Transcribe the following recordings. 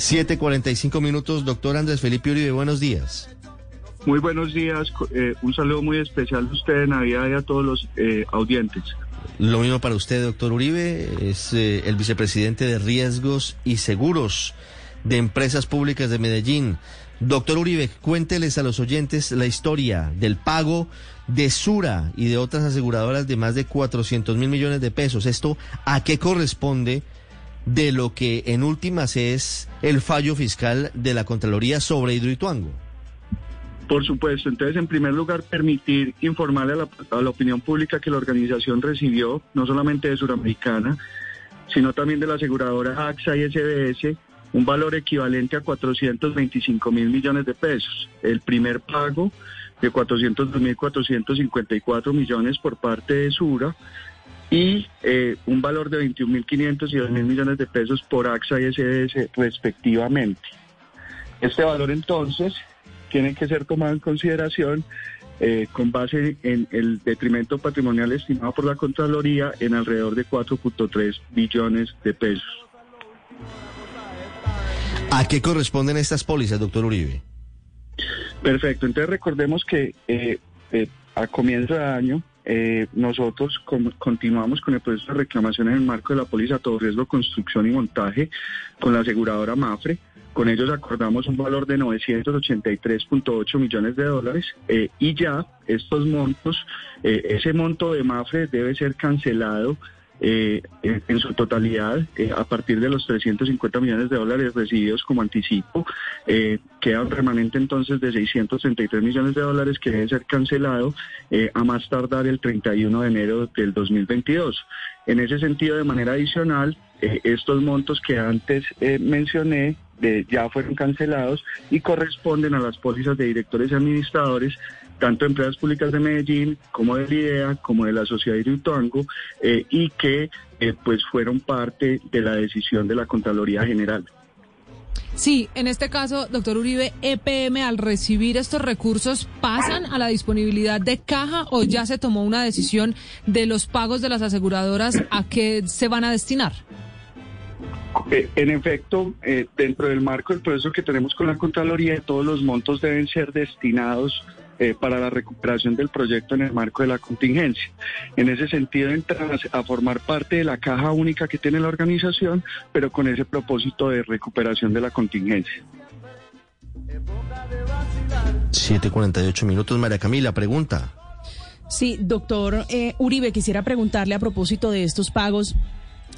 7:45 minutos, doctor Andrés Felipe Uribe, buenos días. Muy buenos días, eh, un saludo muy especial a usted Navidad y a todos los eh, audientes. Lo mismo para usted, doctor Uribe, es eh, el vicepresidente de Riesgos y Seguros de Empresas Públicas de Medellín. Doctor Uribe, cuénteles a los oyentes la historia del pago de Sura y de otras aseguradoras de más de 400 mil millones de pesos. ¿Esto a qué corresponde de lo que en últimas es el fallo fiscal de la Contraloría sobre Hidroituango? Por supuesto, entonces en primer lugar permitir informarle a la, a la opinión pública que la organización recibió, no solamente de Suramericana, sino también de la aseguradora AXA y SBS, un valor equivalente a 425 mil millones de pesos. El primer pago de 402.454 millones por parte de Sura y eh, un valor de 21.500 y 2.000 millones de pesos por AXA y SBS respectivamente. Este valor entonces tiene que ser tomado en consideración eh, con base en el detrimento patrimonial estimado por la Contraloría en alrededor de 4.3 billones de pesos. ¿A qué corresponden estas pólizas, doctor Uribe? Perfecto, entonces recordemos que eh, eh, a comienzo de año eh, nosotros con- continuamos con el proceso de reclamación en el marco de la póliza todo riesgo construcción y montaje con la aseguradora Mafre. Con ellos acordamos un valor de 983.8 millones de dólares eh, y ya estos montos, eh, ese monto de Mafre debe ser cancelado eh, en, su totalidad eh, a partir de los 350 millones de dólares recibidos como anticipo. Eh, queda un remanente entonces de 633 millones de dólares que debe ser cancelado eh, a más tardar el 31 de enero del 2022. En ese sentido, de manera adicional, estos montos que antes mencioné ya fueron cancelados y corresponden a las pólizas de directores y administradores tanto de empresas públicas de Medellín como de IDEA, como de la Sociedad Hidroituango, eh, y que eh, pues fueron parte de la decisión de la Contraloría General. Sí, en este caso, doctor Uribe, EPM al recibir estos recursos pasan a la disponibilidad de caja o ya se tomó una decisión de los pagos de las aseguradoras a qué se van a destinar. Eh, en efecto, eh, dentro del marco del proceso que tenemos con la Contraloría, todos los montos deben ser destinados eh, para la recuperación del proyecto en el marco de la contingencia. En ese sentido, entran a, a formar parte de la caja única que tiene la organización, pero con ese propósito de recuperación de la contingencia. 7:48 minutos, María Camila, pregunta. Sí, doctor eh, Uribe, quisiera preguntarle a propósito de estos pagos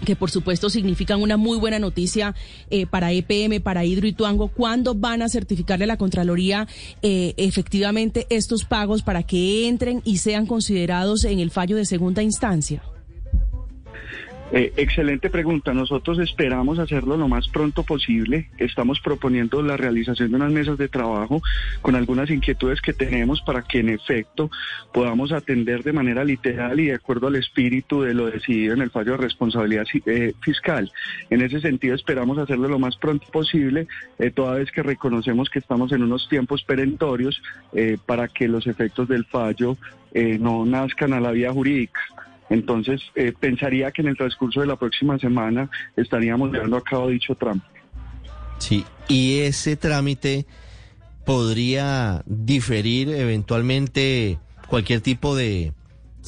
que por supuesto significan una muy buena noticia eh, para EPM, para Hidroituango. ¿Cuándo van a certificarle a la Contraloría eh, efectivamente estos pagos para que entren y sean considerados en el fallo de segunda instancia? Eh, excelente pregunta. Nosotros esperamos hacerlo lo más pronto posible. Estamos proponiendo la realización de unas mesas de trabajo con algunas inquietudes que tenemos para que en efecto podamos atender de manera literal y de acuerdo al espíritu de lo decidido en el fallo de responsabilidad eh, fiscal. En ese sentido esperamos hacerlo lo más pronto posible, eh, toda vez que reconocemos que estamos en unos tiempos perentorios para que los efectos del fallo no nazcan a la vía jurídica. Entonces, eh, pensaría que en el transcurso de la próxima semana estaríamos llevando a cabo dicho trámite. Sí, y ese trámite podría diferir eventualmente cualquier tipo de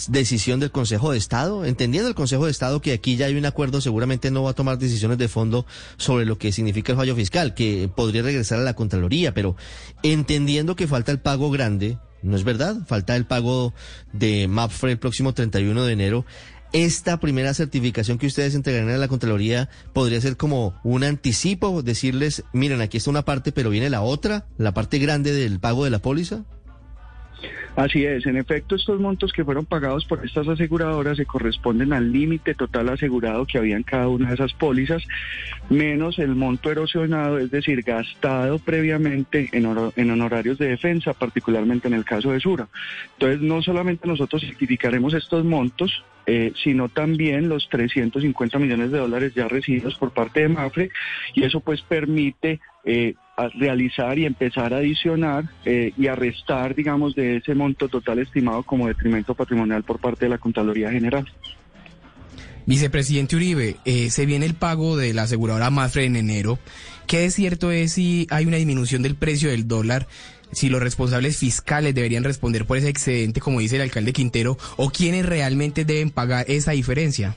decisión del Consejo de Estado, entendiendo el Consejo de Estado que aquí ya hay un acuerdo, seguramente no va a tomar decisiones de fondo sobre lo que significa el fallo fiscal, que podría regresar a la Contraloría, pero entendiendo que falta el pago grande, ¿no es verdad? Falta el pago de MAPFRE el próximo 31 de enero. Esta primera certificación que ustedes entregarán a la Contraloría podría ser como un anticipo, decirles, miren, aquí está una parte, pero viene la otra, la parte grande del pago de la póliza. Así es, en efecto estos montos que fueron pagados por estas aseguradoras se corresponden al límite total asegurado que había en cada una de esas pólizas, menos el monto erosionado, es decir, gastado previamente en, honorarios de defensa, particularmente en el caso de Sura. Entonces, no solamente nosotros certificaremos estos montos, eh, sino también los 350 millones de dólares ya recibidos por parte de Mafre, y eso pues permite eh, realizar y empezar a adicionar eh, y a restar, digamos, de ese monto total estimado como detrimento patrimonial por parte de la Contraloría General. Vicepresidente Uribe, eh, se viene el pago de la aseguradora Mafre en enero. ¿Qué es cierto es si hay una disminución del precio del dólar? Si los responsables fiscales deberían responder por ese excedente, como dice el alcalde Quintero, o quiénes realmente deben pagar esa diferencia.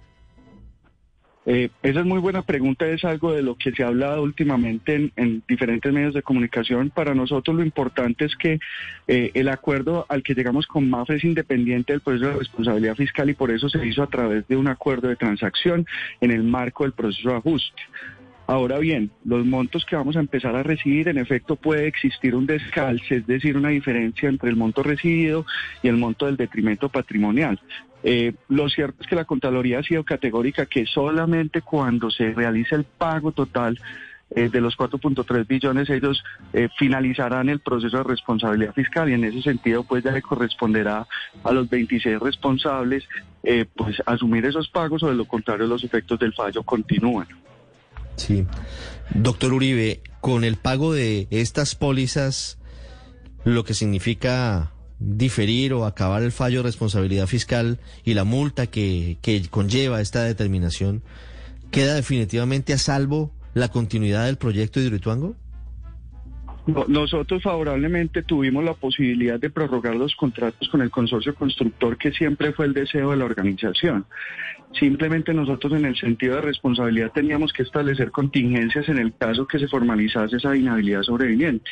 Eh, esa es muy buena pregunta, es algo de lo que se ha hablado últimamente en, en diferentes medios de comunicación. Para nosotros lo importante es que eh, el acuerdo al que llegamos con MAFRE es independiente del proceso de responsabilidad fiscal y por eso se hizo a través de un acuerdo de transacción en el marco del proceso de ajuste. Ahora bien, los montos que vamos a empezar a recibir, en efecto puede existir un descalce, es decir, una diferencia entre el monto recibido y el monto del detrimento patrimonial. Eh, lo cierto es que la Contraloría ha sido categórica que solamente cuando se realice el pago total eh, de los 4.3 billones, ellos eh, finalizarán el proceso de responsabilidad fiscal y en ese sentido pues ya le corresponderá a los 26 responsables eh, pues asumir esos pagos o de lo contrario los efectos del fallo continúan. Sí. Doctor Uribe, con el pago de estas pólizas, lo que significa diferir o acabar el fallo de responsabilidad fiscal y la multa que, que conlleva esta determinación, ¿queda definitivamente a salvo la continuidad del proyecto de Hidroituango? Nosotros favorablemente tuvimos la posibilidad de prorrogar los contratos con el consorcio constructor, que siempre fue el deseo de la organización. Simplemente nosotros en el sentido de responsabilidad teníamos que establecer contingencias en el caso que se formalizase esa inhabilidad sobreviviente.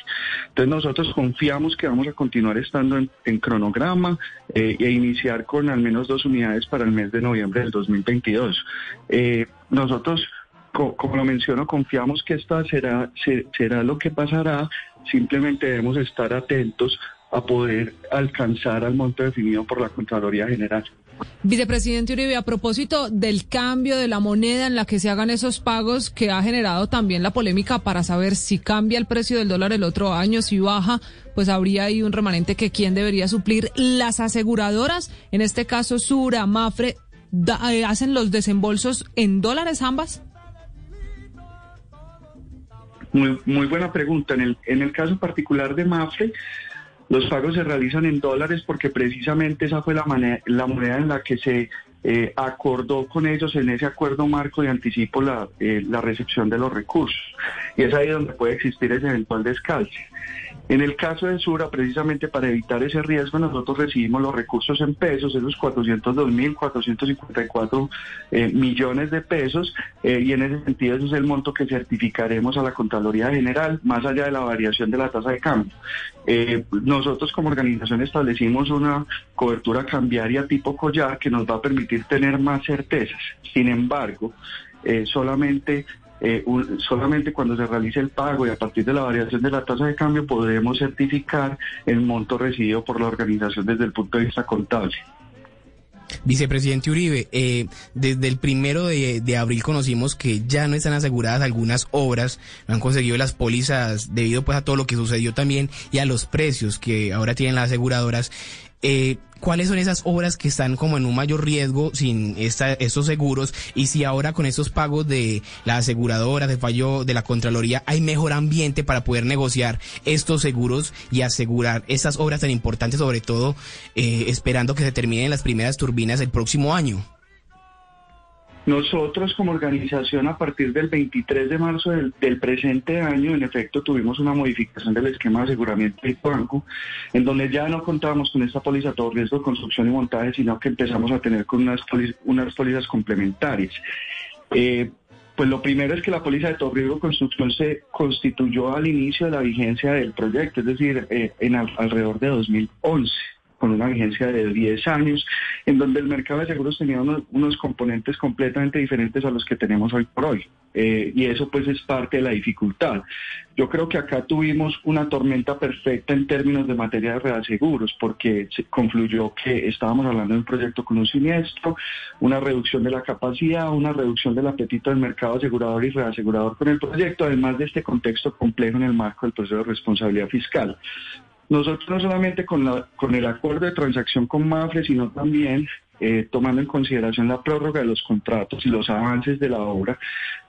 Entonces nosotros confiamos que vamos a continuar estando en, cronograma eh, e iniciar con al menos dos unidades para el mes de noviembre del 2022. Eh, nosotros como lo menciono, confiamos que esta será, será lo que pasará, simplemente debemos estar atentos a poder alcanzar al monto definido por la Contraloría General. Vicepresidente Uribe, a propósito del cambio de la moneda en la que se hagan esos pagos, que ha generado también la polémica para saber si cambia el precio del dólar el otro año, si baja, pues habría ahí un remanente que quién debería suplir. Las aseguradoras, en este caso Sura, Mafre, eh, hacen los desembolsos en dólares ambas. Muy, muy buena pregunta. En el, en el caso particular de Mafre, los pagos se realizan en dólares porque precisamente esa fue la, moneda en la que se eh, acordó con ellos en ese acuerdo marco de anticipo la, eh, la recepción de los recursos. Y es ahí donde puede existir ese eventual descalce. En el caso de Sura, precisamente para evitar ese riesgo, nosotros recibimos los recursos en pesos, esos 402.454 eh, millones de pesos, eh, y en ese sentido ese es el monto que certificaremos a la Contraloría General, más allá de la variación de la tasa de cambio. Eh, nosotros como organización establecimos una cobertura cambiaria tipo collar que nos va a permitir tener más certezas. Sin embargo, eh, solamente eh, un, solamente cuando se realice el pago y a partir de la variación de la tasa de cambio podremos certificar el monto recibido por la organización desde el punto de vista contable. Vicepresidente Uribe, eh, desde el primero de, de, abril conocimos que ya no están aseguradas algunas obras, no han conseguido las pólizas debido pues a todo lo que sucedió también y a los precios que ahora tienen las aseguradoras. Eh, ¿Cuáles son esas obras que están como en un mayor riesgo sin esta, estos seguros? Y si ahora con estos pagos de la aseguradora, de fallo de la Contraloría, hay mejor ambiente para poder negociar estos seguros y asegurar estas obras tan importantes, sobre todo eh, esperando que se terminen las primeras turbinas el próximo año. Nosotros como organización a partir del 23 de marzo del, del, presente año, en efecto, tuvimos una modificación del esquema de aseguramiento de banco, en donde ya no contábamos con esta póliza todo riesgo construcción y montaje, sino que empezamos a tener con unas, unas pólizas complementarias. Eh, pues lo primero es que la póliza de todo riesgo construcción se constituyó al inicio de la vigencia del proyecto, es decir, eh, en alrededor de 2011 con una vigencia de 10 años, en donde el mercado de seguros tenía unos, componentes completamente diferentes a los que tenemos hoy por hoy. Eh, y eso pues es parte de la dificultad. Yo creo que acá tuvimos una tormenta perfecta en términos de materia de reaseguros, porque se confluyó que estábamos hablando de un proyecto con un siniestro, una reducción de la capacidad, una reducción del apetito del mercado asegurador y reasegurador con el proyecto, además de este contexto complejo en el marco del proceso de responsabilidad fiscal. Nosotros no solamente con, el acuerdo de transacción con Mafre, sino también eh, tomando en consideración la prórroga de los contratos y los avances de la obra.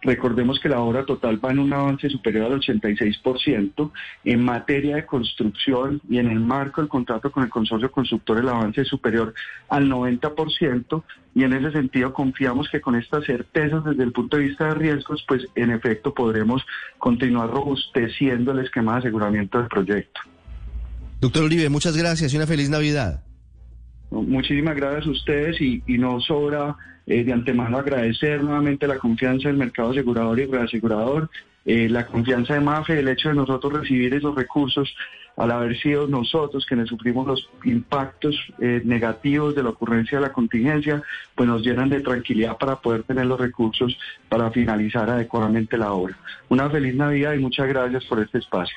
Recordemos que la obra total va en un avance superior al 86%. En materia de construcción y en el marco del contrato con el consorcio constructor el avance es superior al 90% y en ese sentido confiamos que con estas certezas desde el punto de vista de riesgos, pues en efecto podremos continuar robusteciendo el esquema de aseguramiento del proyecto. Doctor Uribe, muchas gracias y una feliz Navidad. Muchísimas gracias a ustedes y, no sobra eh, de antemano agradecer nuevamente la confianza del mercado asegurador y reasegurador, eh, la confianza de MAFE, el hecho de nosotros recibir esos recursos al haber sido nosotros quienes sufrimos los impactos eh, negativos de la ocurrencia de la contingencia, pues nos llenan de tranquilidad para poder tener los recursos para finalizar adecuadamente la obra. Una feliz Navidad y muchas gracias por este espacio.